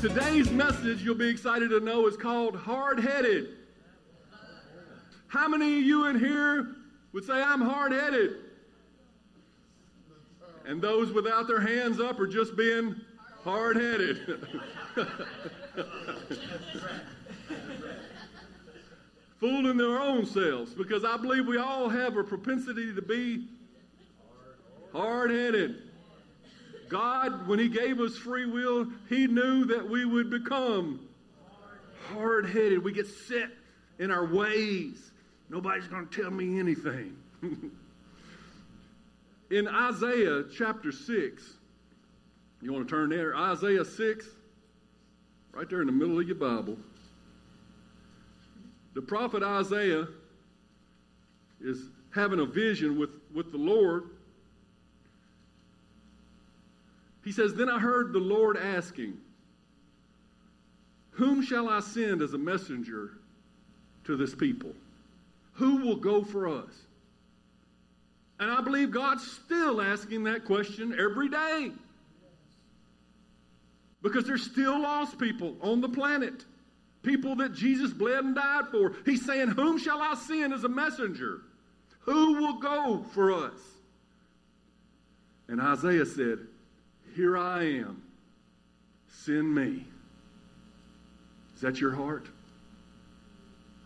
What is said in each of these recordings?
Today's message, you'll be excited to know, is called Hard Headed. How many of you in here would say, I'm hard headed? And those without their hands up are just being hard headed. Fooling their own selves because I believe we all have a propensity to be hard headed. God, when He gave us free will, He knew that we would become hard headed. We get set in our ways. Nobody's going to tell me anything. in Isaiah chapter 6, you want to turn there? Isaiah 6, right there in the middle of your Bible. The prophet Isaiah is having a vision with, with the Lord. He says, Then I heard the Lord asking, Whom shall I send as a messenger to this people? Who will go for us? And I believe God's still asking that question every day. Because there's still lost people on the planet. People that Jesus bled and died for. He's saying, Whom shall I send as a messenger? Who will go for us? And Isaiah said, Here I am. Send me. Is that your heart?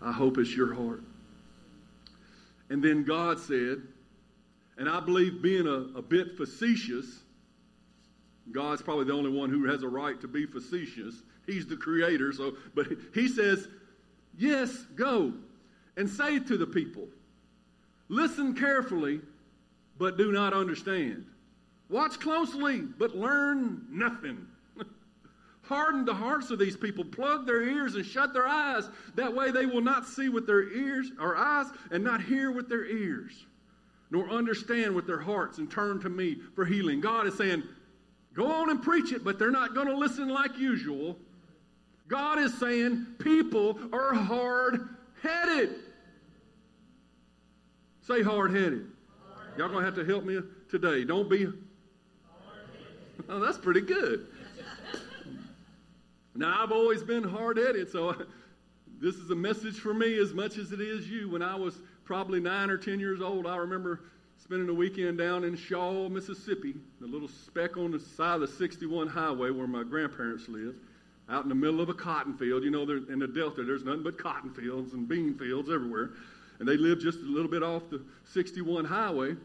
I hope it's your heart. And then God said, and I believe being a, a bit facetious, God's probably the only one who has a right to be facetious. He's the creator, so but he says, "Yes, go and say to the people, listen carefully, but do not understand. Watch closely, but learn nothing." Harden the hearts of these people, plug their ears and shut their eyes. That way they will not see with their ears or eyes and not hear with their ears, nor understand with their hearts and turn to me for healing. God is saying, Go on and preach it, but they're not going to listen like usual. God is saying people are hard headed. Say hard headed. Y'all going to have to help me today. Don't be. Oh, that's pretty good. Now, I've always been hard headed, so this is a message for me as much as it is you. When I was probably nine or ten years old, I remember spending a weekend down in Shaw, Mississippi, the little speck on the side of the 61 highway where my grandparents lived, out in the middle of a cotton field. You know, in the Delta, there's nothing but cotton fields and bean fields everywhere. And they lived just a little bit off the 61 highway.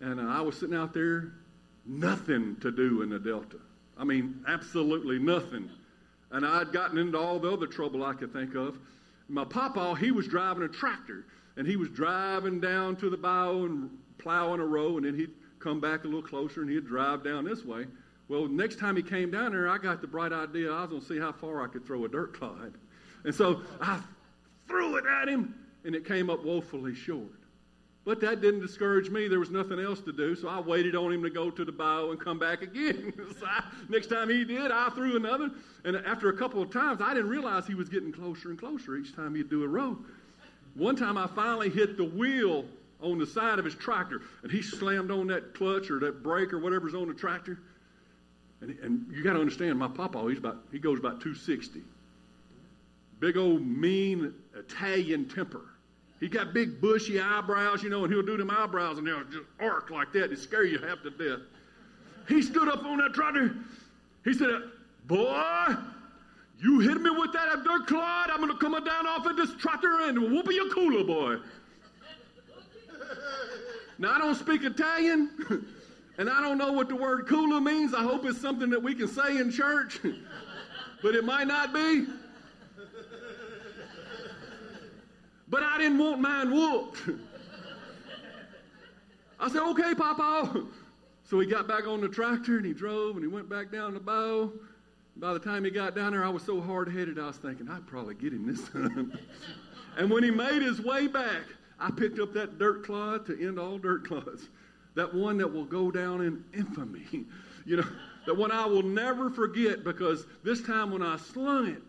And uh, I was sitting out there, nothing to do in the Delta. I mean, absolutely nothing. And I'd gotten into all the other trouble I could think of. My papa, he was driving a tractor, and he was driving down to the bayou and plowing a row, and then he'd come back a little closer and he'd drive down this way. Well, next time he came down there, I got the bright idea I was going to see how far I could throw a dirt clod. And so I threw it at him, and it came up woefully short. But that didn't discourage me. There was nothing else to do, so I waited on him to go to the bayou and come back again. so I, next time he did, I threw another. And after a couple of times, I didn't realize he was getting closer and closer each time he'd do a row. One time I finally hit the wheel on the side of his tractor, and he slammed on that clutch or that brake or whatever's on the tractor. And, and you got to understand, my papa, he's about, he goes about 260. Big old mean Italian temper. He got big bushy eyebrows, you know, and he'll do them eyebrows and they'll just arc like that and scare you half to death. He stood up on that tractor. He said, Boy, you hit me with that dirt clod, I'm going to come down off of this tractor and whoop your cooler, boy. Now, I don't speak Italian, and I don't know what the word cooler means. I hope it's something that we can say in church, but it might not be. But I didn't want mine whooped. I said, okay, Papa. So he got back on the tractor and he drove and he went back down the bayou. by the time he got down there, I was so hard headed, I was thinking, I'd probably get him this time. and when he made his way back, I picked up that dirt clod to end all dirt clods. That one that will go down in infamy. you know, that one I will never forget because this time when I slung it,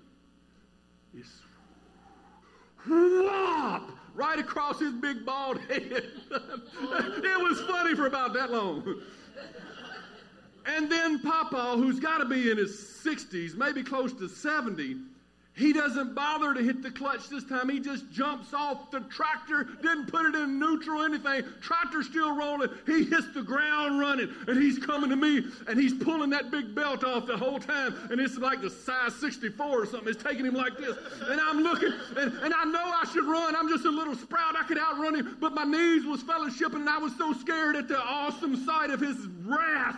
it's whop right across his big bald head. it was funny for about that long. And then Papa, who's got to be in his 60s, maybe close to 70, he doesn't bother to hit the clutch this time. He just jumps off the tractor, didn't put it in neutral, or anything. Tractor still rolling. He hits the ground running, and he's coming to me, and he's pulling that big belt off the whole time. And it's like the size 64 or something. It's taking him like this. And I'm looking, and, and I know I should run. I'm just a little sprout. I could outrun him, but my knees was fellowshipping, and I was so scared at the awesome sight of his wrath,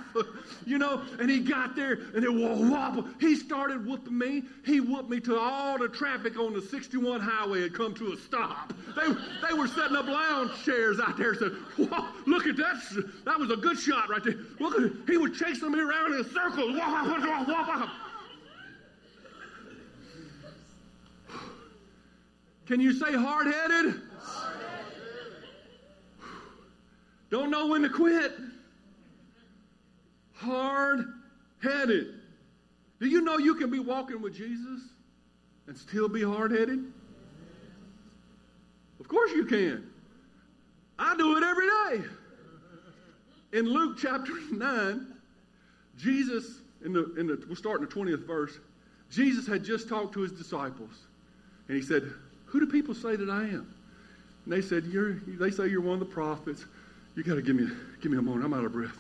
you know. And he got there, and it wobble. He started whooping me. He whooped me to all the traffic on the 61 highway had come to a stop. They, they were setting up lounge chairs out there. Said, look at that. That was a good shot right there. Look at. He was chasing me around in circles. Can you say hard headed? Don't know when to quit. Hard headed. Do you know you can be walking with Jesus and still be hard headed? Of course you can. I do it every day. In Luke chapter 9, Jesus, in the, in the, we'll start in the 20th verse, Jesus had just talked to his disciples. And he said, Who do people say that I am? And they said, you're, They say you're one of the prophets. You got to give me, give me a moment. I'm out of breath.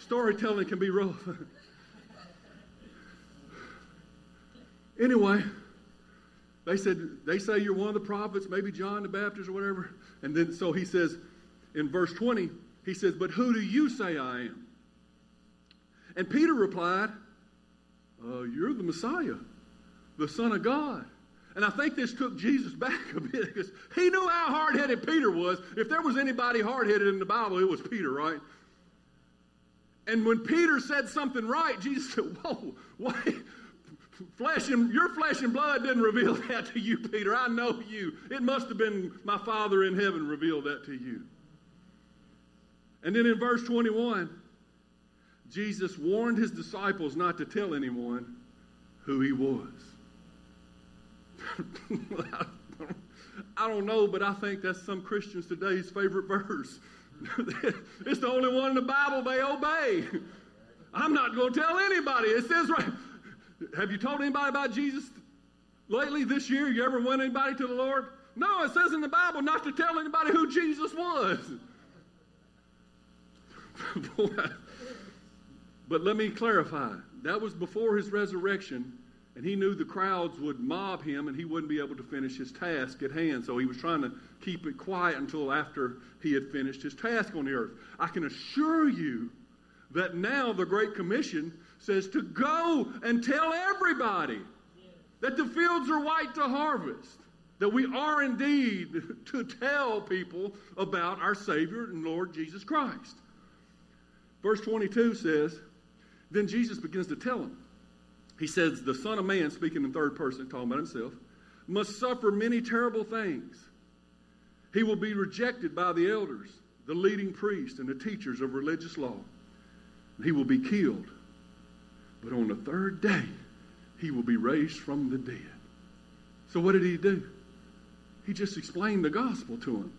Storytelling can be rough. Anyway, they said, they say you're one of the prophets, maybe John the Baptist or whatever. And then, so he says, in verse 20, he says, But who do you say I am? And Peter replied, uh, You're the Messiah, the Son of God. And I think this took Jesus back a bit because he knew how hard headed Peter was. If there was anybody hard headed in the Bible, it was Peter, right? And when Peter said something right, Jesus said, Whoa, wait, flesh and your flesh and blood didn't reveal that to you, Peter. I know you. It must have been my Father in heaven revealed that to you. And then in verse 21, Jesus warned his disciples not to tell anyone who he was. I don't know, but I think that's some Christians today's favorite verse. it's the only one in the Bible they obey. I'm not going to tell anybody. It says right. Have you told anybody about Jesus lately this year? You ever went anybody to the Lord? No, it says in the Bible not to tell anybody who Jesus was. but let me clarify. That was before his resurrection, and he knew the crowds would mob him and he wouldn't be able to finish his task at hand. So he was trying to keep it quiet until after he had finished his task on the earth. I can assure you that now the Great Commission says to go and tell everybody that the fields are white to harvest. That we are indeed to tell people about our Savior and Lord Jesus Christ. Verse 22 says, Then Jesus begins to tell them. He says, The Son of Man, speaking in third person, talking about himself, must suffer many terrible things. He will be rejected by the elders, the leading priests, and the teachers of religious law. He will be killed but on the third day, he will be raised from the dead. So what did he do? He just explained the gospel to him.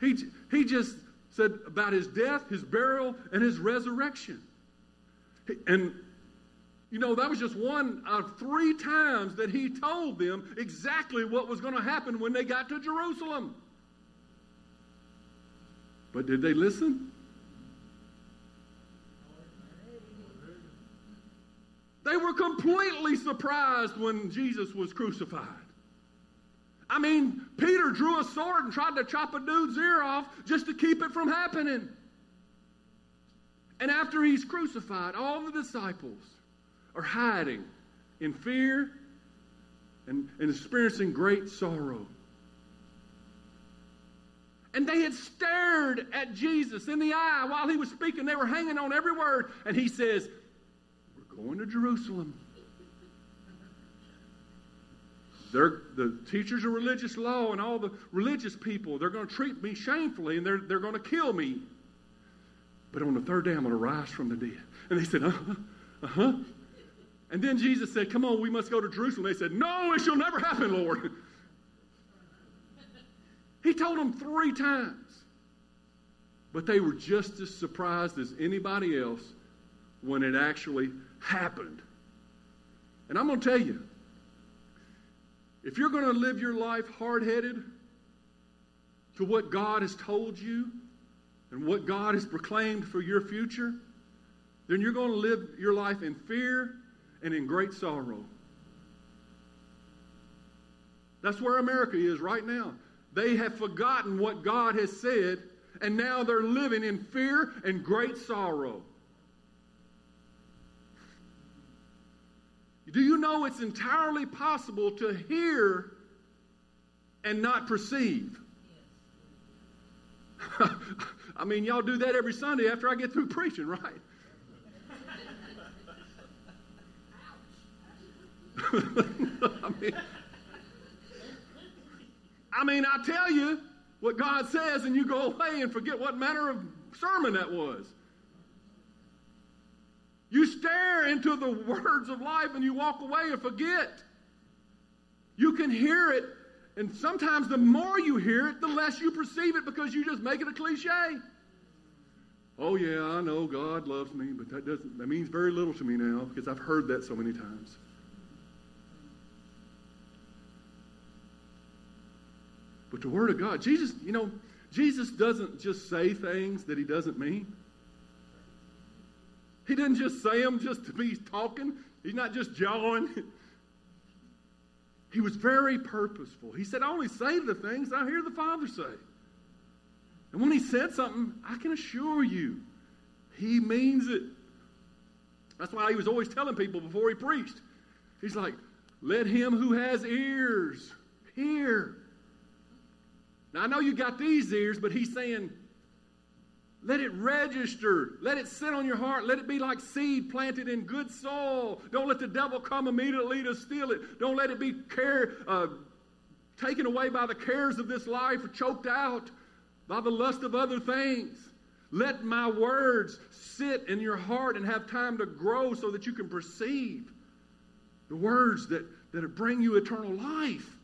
He, he just said about his death, his burial, and his resurrection. And, you know, that was just one of three times that he told them exactly what was going to happen when they got to Jerusalem. But did they listen? They were completely surprised when Jesus was crucified. I mean, Peter drew a sword and tried to chop a dude's ear off just to keep it from happening. And after he's crucified, all the disciples are hiding in fear and, and experiencing great sorrow. And they had stared at Jesus in the eye while he was speaking. They were hanging on every word. And he says, going to Jerusalem. They're, the teachers of religious law and all the religious people, they're going to treat me shamefully and they're, they're going to kill me. But on the third day, I'm going to rise from the dead. And they said, uh huh, uh huh. And then Jesus said, Come on, we must go to Jerusalem. They said, No, it shall never happen, Lord. he told them three times. But they were just as surprised as anybody else when it actually happened. And I'm going to tell you, if you're going to live your life hard headed to what God has told you and what God has proclaimed for your future, then you're going to live your life in fear and in great sorrow. That's where America is right now. They have forgotten what God has said, and now they're living in fear and great sorrow. Do you know it's entirely possible to hear and not perceive? I mean, y'all do that every Sunday after I get through preaching, right? I, mean, I mean, I tell you what God says, and you go away and forget what manner of sermon that was. You stare into the words of life and you walk away and forget. You can hear it, and sometimes the more you hear it, the less you perceive it because you just make it a cliche. Oh yeah, I know God loves me, but that doesn't that means very little to me now because I've heard that so many times. But the Word of God, Jesus, you know, Jesus doesn't just say things that he doesn't mean. He didn't just say them just to be talking. He's not just jawing. He was very purposeful. He said, I only say the things I hear the Father say. And when he said something, I can assure you, he means it. That's why he was always telling people before he preached. He's like, let him who has ears hear. Now, I know you got these ears, but he's saying, let it register. Let it sit on your heart. Let it be like seed planted in good soil. Don't let the devil come immediately to steal it. Don't let it be care, uh, taken away by the cares of this life or choked out by the lust of other things. Let my words sit in your heart and have time to grow so that you can perceive the words that, that bring you eternal life.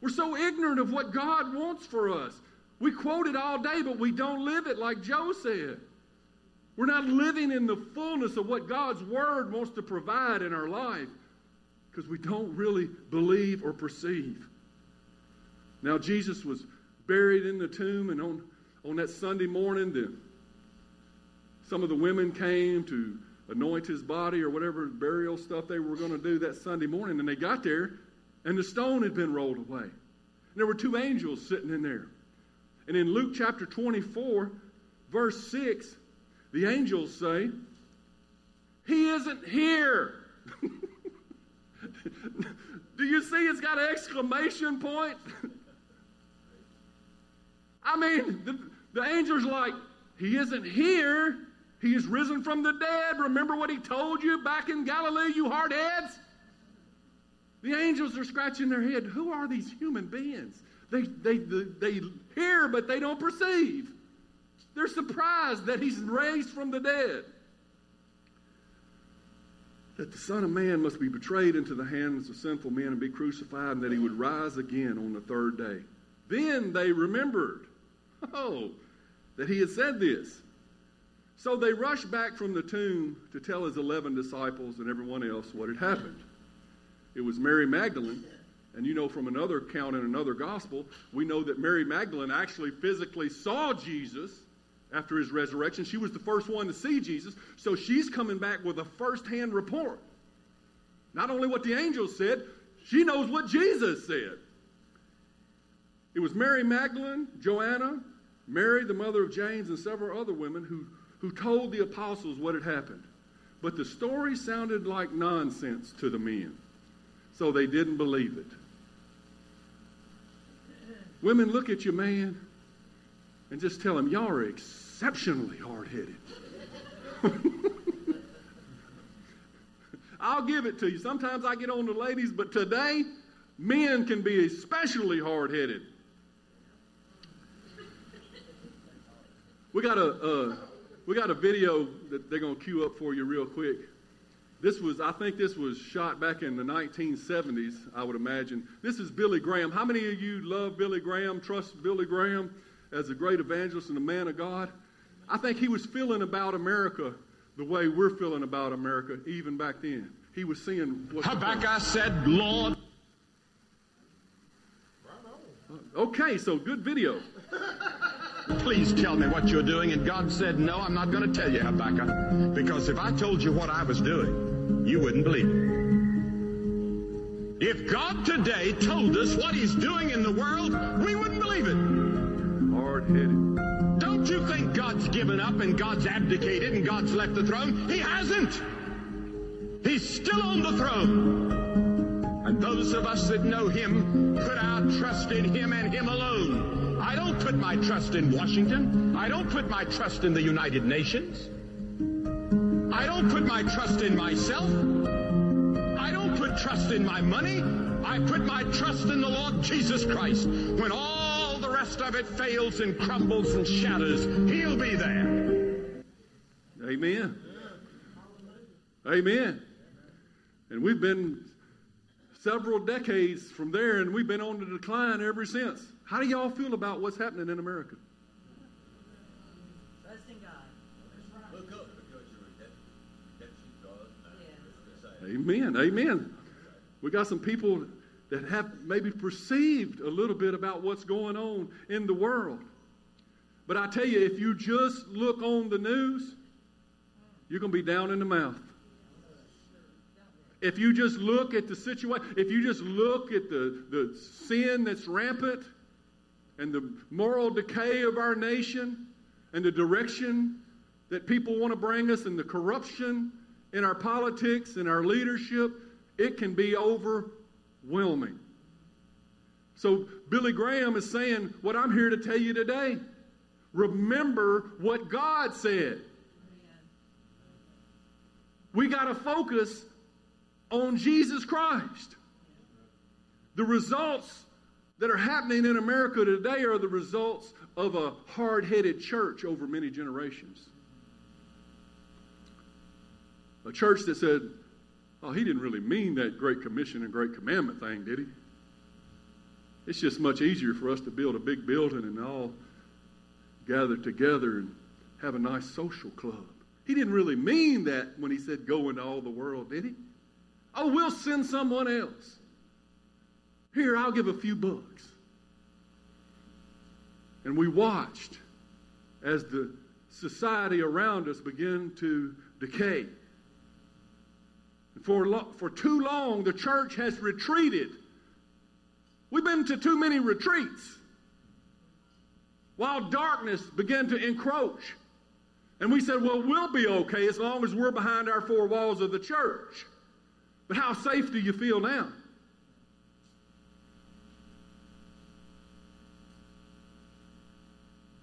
We're so ignorant of what God wants for us. We quote it all day, but we don't live it like Joe said. We're not living in the fullness of what God's Word wants to provide in our life because we don't really believe or perceive. Now, Jesus was buried in the tomb, and on, on that Sunday morning, the, some of the women came to anoint his body or whatever burial stuff they were going to do that Sunday morning, and they got there, and the stone had been rolled away. And there were two angels sitting in there. And in Luke chapter 24, verse 6, the angels say, He isn't here. Do you see it's got an exclamation point? I mean, the, the angel's like, He isn't here. He is risen from the dead. Remember what he told you back in Galilee, you hardheads? The angels are scratching their head. Who are these human beings? They, they, they, they hear, but they don't perceive. They're surprised that he's raised from the dead. That the Son of Man must be betrayed into the hands of sinful men and be crucified, and that he would rise again on the third day. Then they remembered, oh, that he had said this. So they rushed back from the tomb to tell his 11 disciples and everyone else what had happened. It was Mary Magdalene and you know from another account in another gospel, we know that Mary Magdalene actually physically saw Jesus after his resurrection. She was the first one to see Jesus, so she's coming back with a first-hand report. Not only what the angels said, she knows what Jesus said. It was Mary Magdalene, Joanna, Mary, the mother of James, and several other women who, who told the apostles what had happened. But the story sounded like nonsense to the men, so they didn't believe it. Women, look at you, man and just tell him, y'all are exceptionally hard headed. I'll give it to you. Sometimes I get on the ladies, but today, men can be especially hard headed. We got a uh, we got a video that they're going to cue up for you real quick. This was, I think, this was shot back in the 1970s. I would imagine. This is Billy Graham. How many of you love Billy Graham? Trust Billy Graham as a great evangelist and a man of God? I think he was feeling about America the way we're feeling about America even back then. He was seeing what. Habakkuk said, Lord. Okay, so good video. Please tell me what you're doing. And God said, No, I'm not going to tell you, Habakkuk. Because if I told you what I was doing, you wouldn't believe it. If God today told us what He's doing in the world, we wouldn't believe it. Hard headed. Don't you think God's given up and God's abdicated and God's left the throne? He hasn't. He's still on the throne. And those of us that know Him put our trust in Him and Him alone. I don't put my trust in Washington. I don't put my trust in the United Nations. I don't put my trust in myself. I don't put trust in my money. I put my trust in the Lord Jesus Christ. When all the rest of it fails and crumbles and shatters, He'll be there. Amen. Amen. And we've been several decades from there, and we've been on the decline ever since. How do y'all feel about what's happening in America? Trusting God. Look up because you're redemption God. Amen. Amen. We got some people that have maybe perceived a little bit about what's going on in the world. But I tell you, if you just look on the news, you're going to be down in the mouth. If you just look at the situation, if you just look at the, the sin that's rampant and the moral decay of our nation and the direction that people want to bring us and the corruption in our politics and our leadership, it can be overwhelming. So, Billy Graham is saying what I'm here to tell you today. Remember what God said. We got to focus on Jesus Christ. The results that are happening in America today are the results of a hard headed church over many generations. A church that said, oh, he didn't really mean that Great Commission and Great Commandment thing, did he? It's just much easier for us to build a big building and all gather together and have a nice social club. He didn't really mean that when he said go into all the world, did he? Oh, we'll send someone else. Here, I'll give a few bucks. And we watched as the society around us began to decay. For, lo- for too long, the church has retreated. We've been to too many retreats while darkness began to encroach. And we said, well, we'll be okay as long as we're behind our four walls of the church. But how safe do you feel now?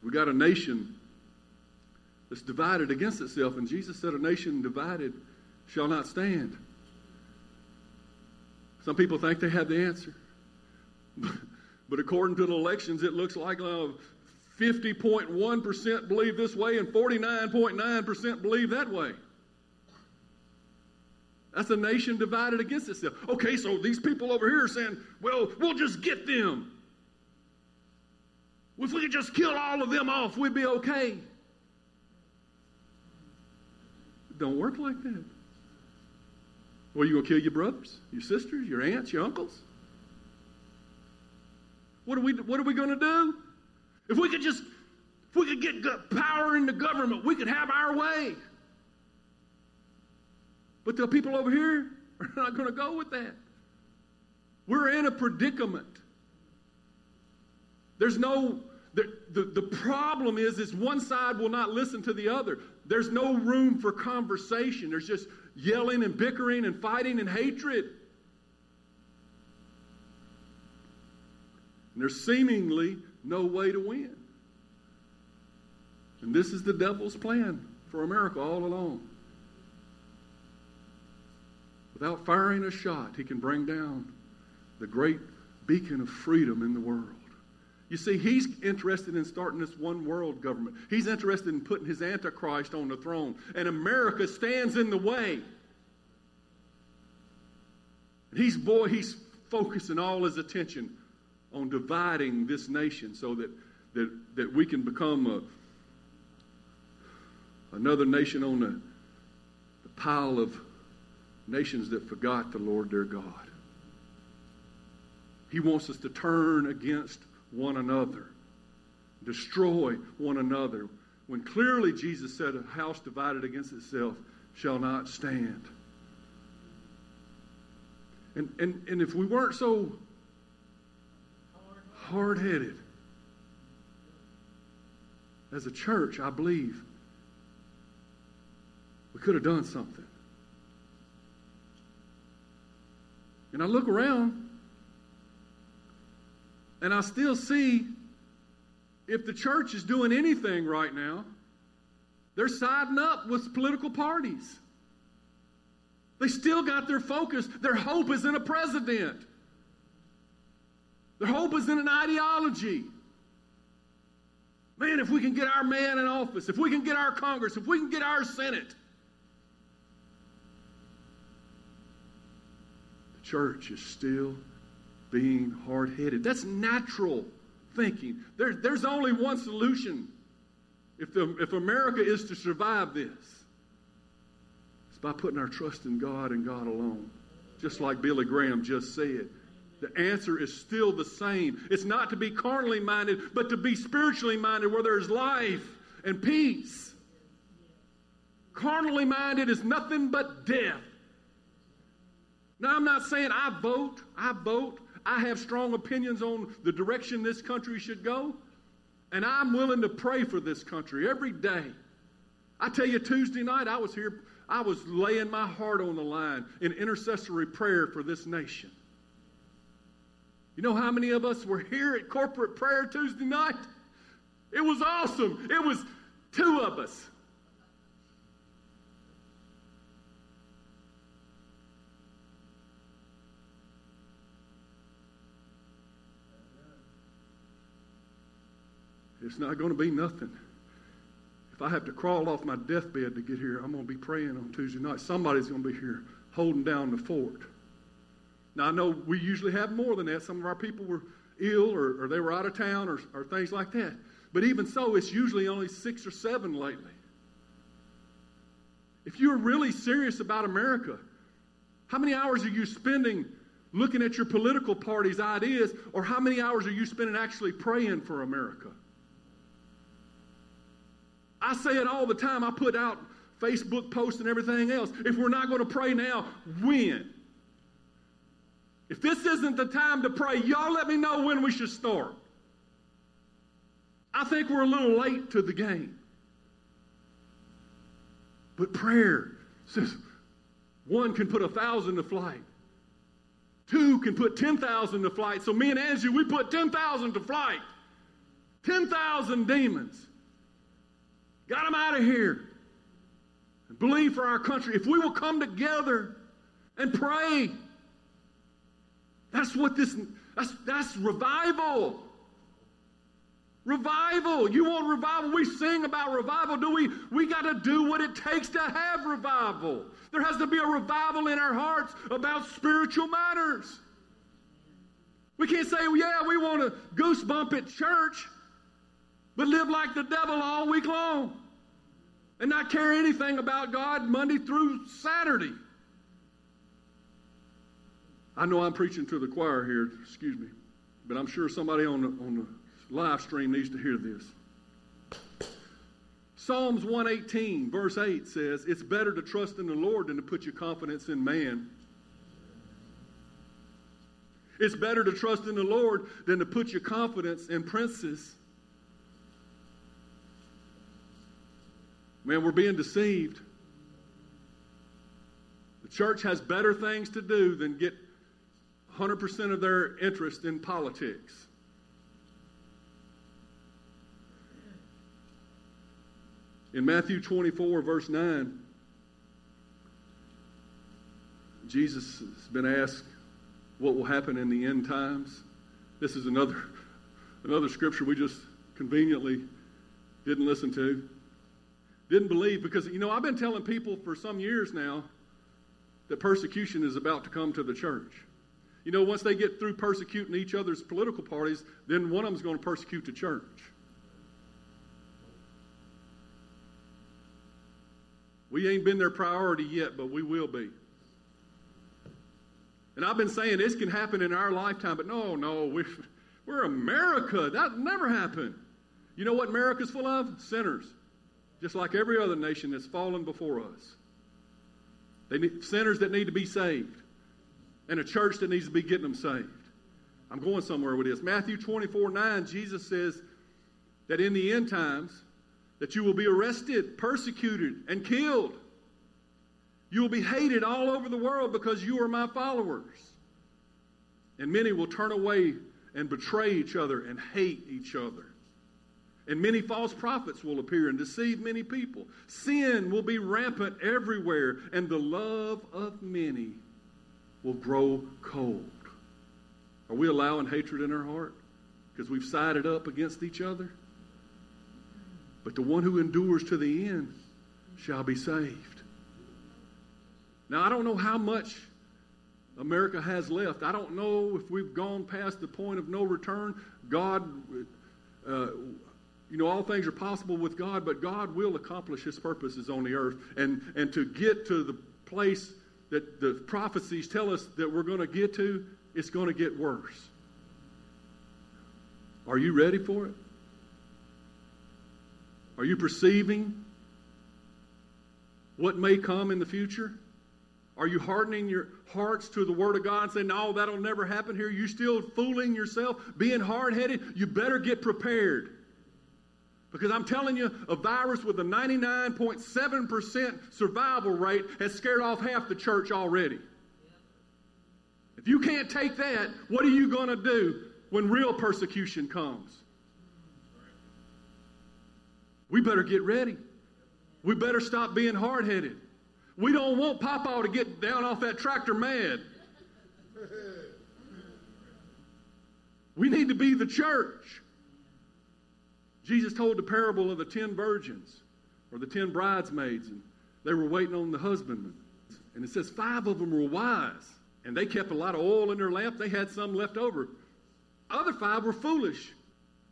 We got a nation that's divided against itself, and Jesus said, A nation divided shall not stand. Some people think they have the answer. but according to the elections, it looks like uh, 50.1% believe this way and 49.9% believe that way. That's a nation divided against itself. Okay, so these people over here are saying, well, we'll just get them. If we could just kill all of them off, we'd be okay. Don't work like that. Well, you gonna kill your brothers, your sisters, your aunts, your uncles? What are we what are we gonna do? If we could just if we could get power in the government, we could have our way. But the people over here are not going to go with that. We're in a predicament. There's no, the, the, the problem is, is one side will not listen to the other. There's no room for conversation. There's just yelling and bickering and fighting and hatred. And there's seemingly no way to win. And this is the devil's plan for America all along. Without firing a shot, he can bring down the great beacon of freedom in the world. You see, he's interested in starting this one world government. He's interested in putting his Antichrist on the throne. And America stands in the way. And he's, boy, he's focusing all his attention on dividing this nation so that, that, that we can become a, another nation on the, the pile of nations that forgot the Lord their God. He wants us to turn against one another, destroy one another, when clearly Jesus said, A house divided against itself shall not stand. And, and, and if we weren't so hard headed as a church, I believe we could have done something. And I look around and I still see if the church is doing anything right now, they're siding up with political parties. They still got their focus. Their hope is in a president. Their hope is in an ideology. Man, if we can get our man in office, if we can get our Congress, if we can get our Senate, the church is still being hard headed. That's natural thinking. There, there's only one solution if, the, if America is to survive this it's by putting our trust in God and God alone. Just like Billy Graham just said. The answer is still the same. It's not to be carnally minded, but to be spiritually minded where there's life and peace. Carnally minded is nothing but death. Now, I'm not saying I vote, I vote, I have strong opinions on the direction this country should go, and I'm willing to pray for this country every day. I tell you, Tuesday night I was here, I was laying my heart on the line in intercessory prayer for this nation. You know how many of us were here at corporate prayer Tuesday night? It was awesome. It was two of us. It's not going to be nothing. If I have to crawl off my deathbed to get here, I'm going to be praying on Tuesday night. Somebody's going to be here holding down the fort. Now, I know we usually have more than that. Some of our people were ill or, or they were out of town or, or things like that. But even so, it's usually only six or seven lately. If you're really serious about America, how many hours are you spending looking at your political party's ideas, or how many hours are you spending actually praying for America? I say it all the time. I put out Facebook posts and everything else. If we're not going to pray now, when? If this isn't the time to pray, y'all let me know when we should start. I think we're a little late to the game. But prayer says one can put a thousand to flight. Two can put 10,000 to flight. So me and Angie, we put 10,000 to flight. 10,000 demons. Got them out of here. And believe for our country. If we will come together and pray, that's what this, that's, that's revival. Revival. You want revival? We sing about revival. Do we? We got to do what it takes to have revival. There has to be a revival in our hearts about spiritual matters. We can't say, well, yeah, we want to goosebump at church, but live like the devil all week long and not care anything about God Monday through Saturday. I know I'm preaching to the choir here, excuse me, but I'm sure somebody on the, on the live stream needs to hear this. Psalms 118, verse 8 says, It's better to trust in the Lord than to put your confidence in man. It's better to trust in the Lord than to put your confidence in princes. Man, we're being deceived. The church has better things to do than get 100% of their interest in politics. In Matthew 24, verse 9, Jesus has been asked what will happen in the end times. This is another, another scripture we just conveniently didn't listen to. Didn't believe because, you know, I've been telling people for some years now that persecution is about to come to the church. You know, once they get through persecuting each other's political parties, then one of them's going to persecute the church. We ain't been their priority yet, but we will be. And I've been saying this can happen in our lifetime, but no, no, we're, we're America. That never happened. You know what America's full of? Sinners. Just like every other nation that's fallen before us. They need, sinners that need to be saved. And a church that needs to be getting them saved. I'm going somewhere with this. Matthew 24 9, Jesus says that in the end times, that you will be arrested, persecuted, and killed. You will be hated all over the world because you are my followers. And many will turn away and betray each other and hate each other. And many false prophets will appear and deceive many people. Sin will be rampant everywhere, and the love of many will grow cold. Are we allowing hatred in our heart because we've sided up against each other? But the one who endures to the end shall be saved. Now, I don't know how much America has left. I don't know if we've gone past the point of no return. God, uh, you know, all things are possible with God, but God will accomplish his purposes on the earth. And, and to get to the place that the prophecies tell us that we're going to get to, it's going to get worse. Are you ready for it? Are you perceiving what may come in the future? Are you hardening your hearts to the Word of God and saying, no, that'll never happen here? You're still fooling yourself, being hard headed? You better get prepared. Because I'm telling you, a virus with a 99.7% survival rate has scared off half the church already. If you can't take that, what are you going to do when real persecution comes? We better get ready. We better stop being hard headed. We don't want Papa to get down off that tractor mad. We need to be the church. Jesus told the parable of the ten virgins or the ten bridesmaids, and they were waiting on the husbandman. And it says five of them were wise, and they kept a lot of oil in their lamp. They had some left over. Other five were foolish,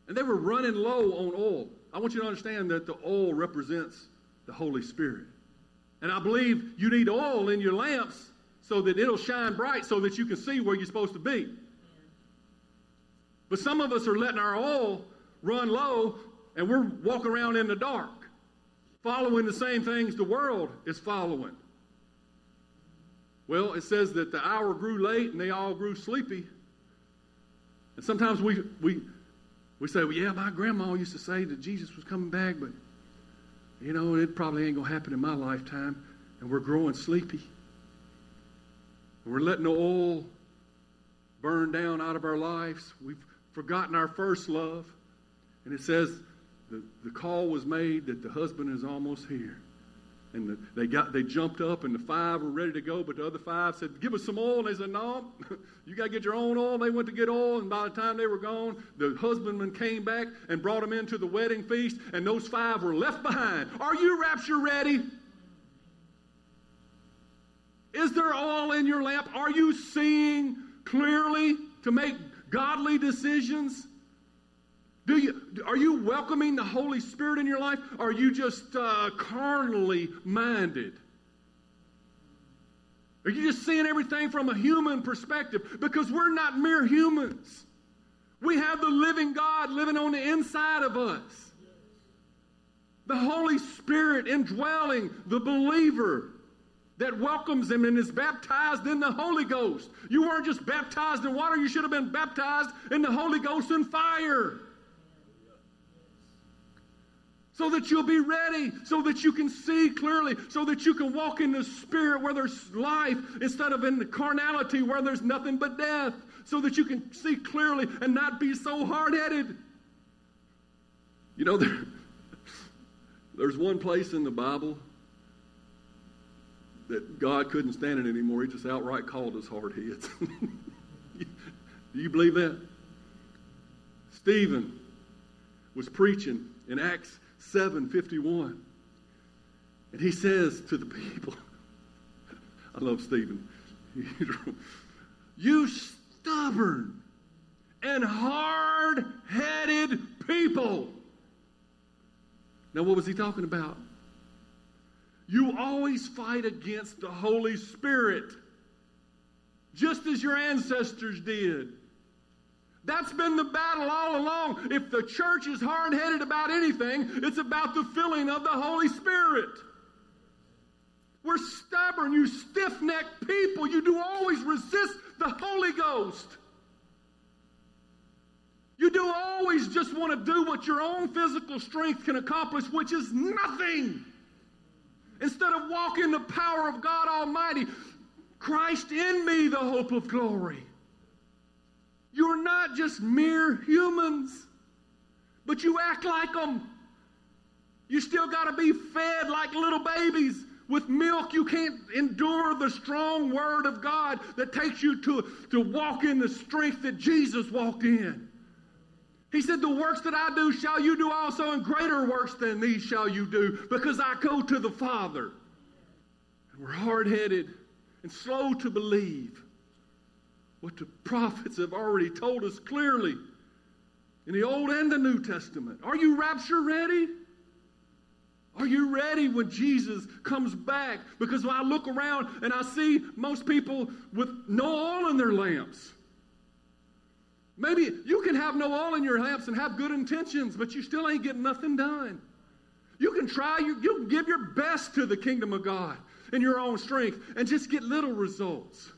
and they were running low on oil. I want you to understand that the oil represents the Holy Spirit. And I believe you need oil in your lamps so that it'll shine bright so that you can see where you're supposed to be. But some of us are letting our oil run low and we're walking around in the dark, following the same things the world is following. Well, it says that the hour grew late and they all grew sleepy. And sometimes we, we, we say, well, yeah, my grandma used to say that Jesus was coming back, but you know, it probably ain't going to happen in my lifetime. And we're growing sleepy. We're letting the oil burn down out of our lives. We've forgotten our first love. And it says the, the call was made that the husband is almost here. And the, they got they jumped up, and the five were ready to go, but the other five said, "Give us some oil." And they said, "No, you got to get your own oil." And they went to get oil, and by the time they were gone, the husbandman came back and brought them into the wedding feast, and those five were left behind. Are you rapture ready? Is there oil in your lamp? Are you seeing clearly to make godly decisions? Do you, are you welcoming the Holy Spirit in your life? Are you just uh, carnally minded? Are you just seeing everything from a human perspective? Because we're not mere humans. We have the living God living on the inside of us. The Holy Spirit indwelling the believer that welcomes him and is baptized in the Holy Ghost. You weren't just baptized in water, you should have been baptized in the Holy Ghost and fire so that you'll be ready, so that you can see clearly, so that you can walk in the spirit where there's life instead of in the carnality where there's nothing but death, so that you can see clearly and not be so hard headed. You know, there, there's one place in the Bible that God couldn't stand it anymore. He just outright called us hard heads. Do you believe that? Stephen was preaching in Acts 7:51. And he says to the people, I love Stephen. you stubborn and hard-headed people. Now what was he talking about? You always fight against the Holy Spirit, just as your ancestors did. That's been the battle all along. If the church is hard headed about anything, it's about the filling of the Holy Spirit. We're stubborn, you stiff necked people. You do always resist the Holy Ghost. You do always just want to do what your own physical strength can accomplish, which is nothing. Instead of walking the power of God Almighty, Christ in me, the hope of glory. You're not just mere humans, but you act like them. You still got to be fed like little babies. With milk, you can't endure the strong word of God that takes you to, to walk in the strength that Jesus walked in. He said, The works that I do shall you do also, and greater works than these shall you do, because I go to the Father. And we're hard headed and slow to believe what the prophets have already told us clearly in the Old and the New Testament. Are you rapture ready? Are you ready when Jesus comes back? Because when I look around and I see most people with no oil in their lamps. Maybe you can have no oil in your lamps and have good intentions, but you still ain't getting nothing done. You can try, you, you can give your best to the kingdom of God in your own strength and just get little results.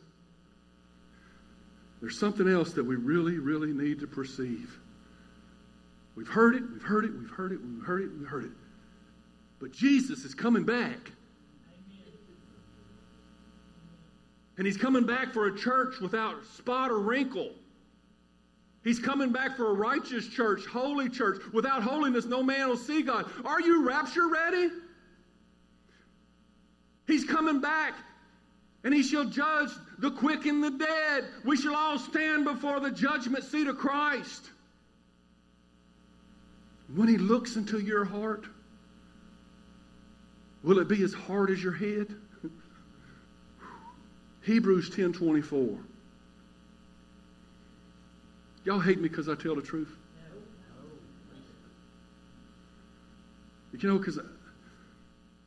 There's something else that we really, really need to perceive. We've heard it, we've heard it, we've heard it, we've heard it, we've heard it. But Jesus is coming back. And he's coming back for a church without spot or wrinkle. He's coming back for a righteous church, holy church. Without holiness, no man will see God. Are you rapture ready? He's coming back and he shall judge the quick and the dead. We shall all stand before the judgment seat of Christ. When he looks into your heart, will it be as hard as your head? Hebrews 10 24. Y'all hate me because I tell the truth? You know, because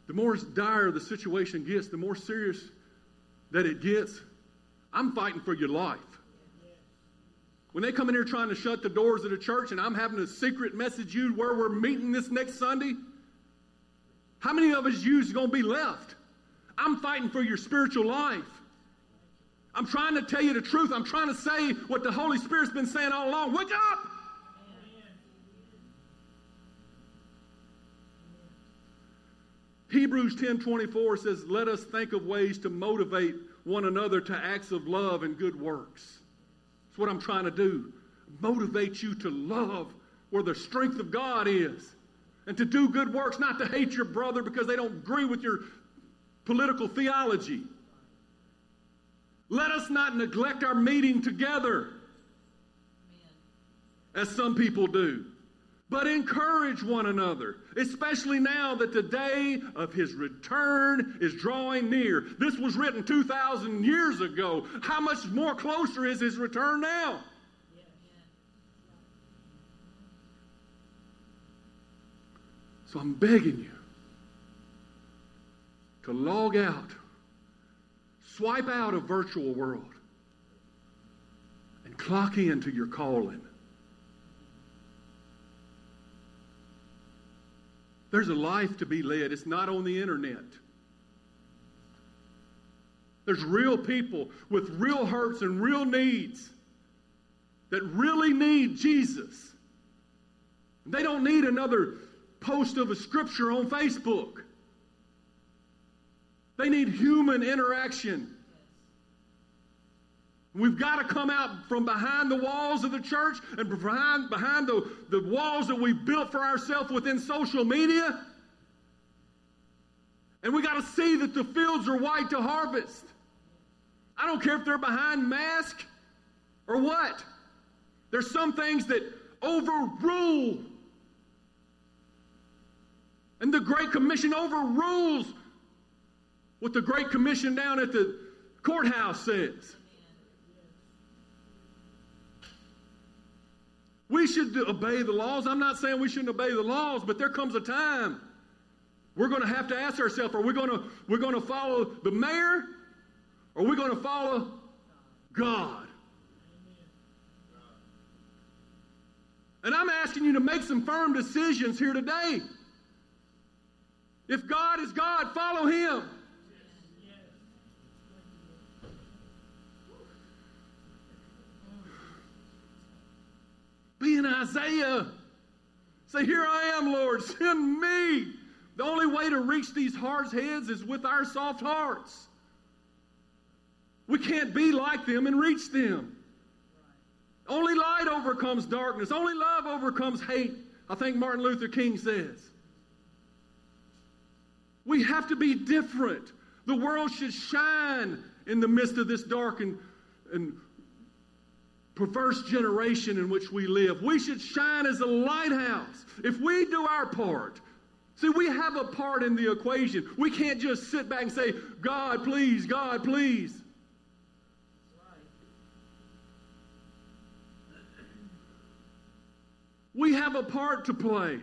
the more dire the situation gets, the more serious that it gets, I'm fighting for your life. When they come in here trying to shut the doors of the church and I'm having to secret message you where we're meeting this next Sunday, how many of us you is going to be left? I'm fighting for your spiritual life. I'm trying to tell you the truth. I'm trying to say what the Holy Spirit's been saying all along. Wake up! Hebrews 10:24 says, "Let us think of ways to motivate one another to acts of love and good works." That's what I'm trying to do. Motivate you to love where the strength of God is. And to do good works, not to hate your brother because they don't agree with your political theology. Let us not neglect our meeting together, as some people do, but encourage one another, especially now that the day of his return is drawing near. This was written 2,000 years ago. How much more closer is his return now? So I'm begging you to log out, swipe out a virtual world, and clock into your calling. There's a life to be led. It's not on the internet. There's real people with real hurts and real needs that really need Jesus. They don't need another post of a scripture on Facebook. They need human interaction. We've got to come out from behind the walls of the church and behind, behind the, the walls that we've built for ourselves within social media And we got to see that the fields are white to harvest. I don't care if they're behind mask or what. There's some things that overrule. And the Great Commission overrules what the Great Commission down at the courthouse says. We should obey the laws. I'm not saying we shouldn't obey the laws, but there comes a time we're going to have to ask ourselves: Are we going to we're going to follow the mayor, or are we going to follow God? And I'm asking you to make some firm decisions here today. If God is God, follow Him. Be in Isaiah. Say, Here I am, Lord, send me. The only way to reach these hard heads is with our soft hearts. We can't be like them and reach them. Only light overcomes darkness. Only love overcomes hate. I think Martin Luther King says. We have to be different. The world should shine in the midst of this dark and, and perverse generation in which we live. We should shine as a lighthouse. If we do our part, see, we have a part in the equation. We can't just sit back and say, God, please, God, please. We have a part to play.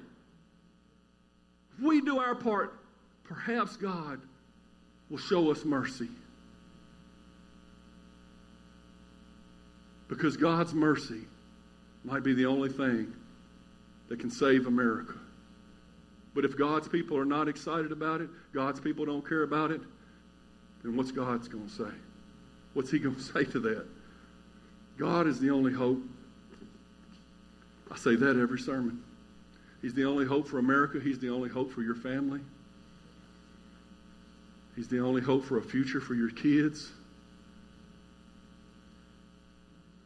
If we do our part, perhaps God will show us mercy. Because God's mercy might be the only thing that can save America. But if God's people are not excited about it, God's people don't care about it, then what's God's going to say? What's He going to say to that? God is the only hope. I say that every sermon. He's the only hope for America. He's the only hope for your family. He's the only hope for a future for your kids.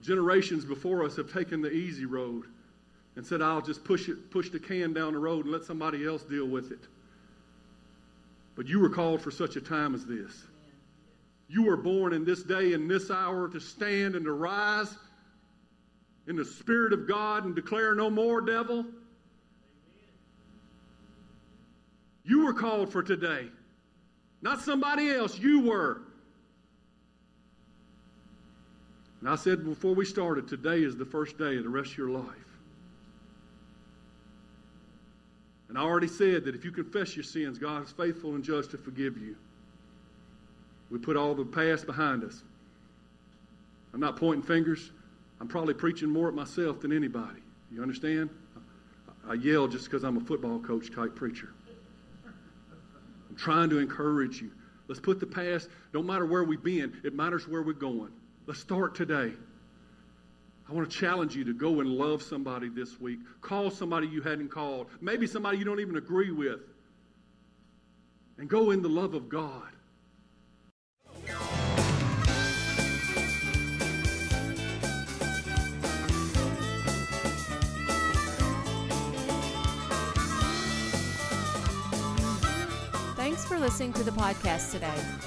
Generations before us have taken the easy road and said, I'll just push it, push the can down the road and let somebody else deal with it. But you were called for such a time as this. You were born in this day and this hour to stand and to rise in the Spirit of God and declare no more, devil. You were called for today. Not somebody else. You were. And I said before we started, today is the first day of the rest of your life. And I already said that if you confess your sins, God is faithful and just to forgive you. We put all the past behind us. I'm not pointing fingers. I'm probably preaching more at myself than anybody. You understand? I yell just because I'm a football coach type preacher. I'm trying to encourage you. Let's put the past, don't matter where we've been, it matters where we're going. Let's start today. I want to challenge you to go and love somebody this week. Call somebody you hadn't called, maybe somebody you don't even agree with, and go in the love of God. Thanks for listening to the podcast today.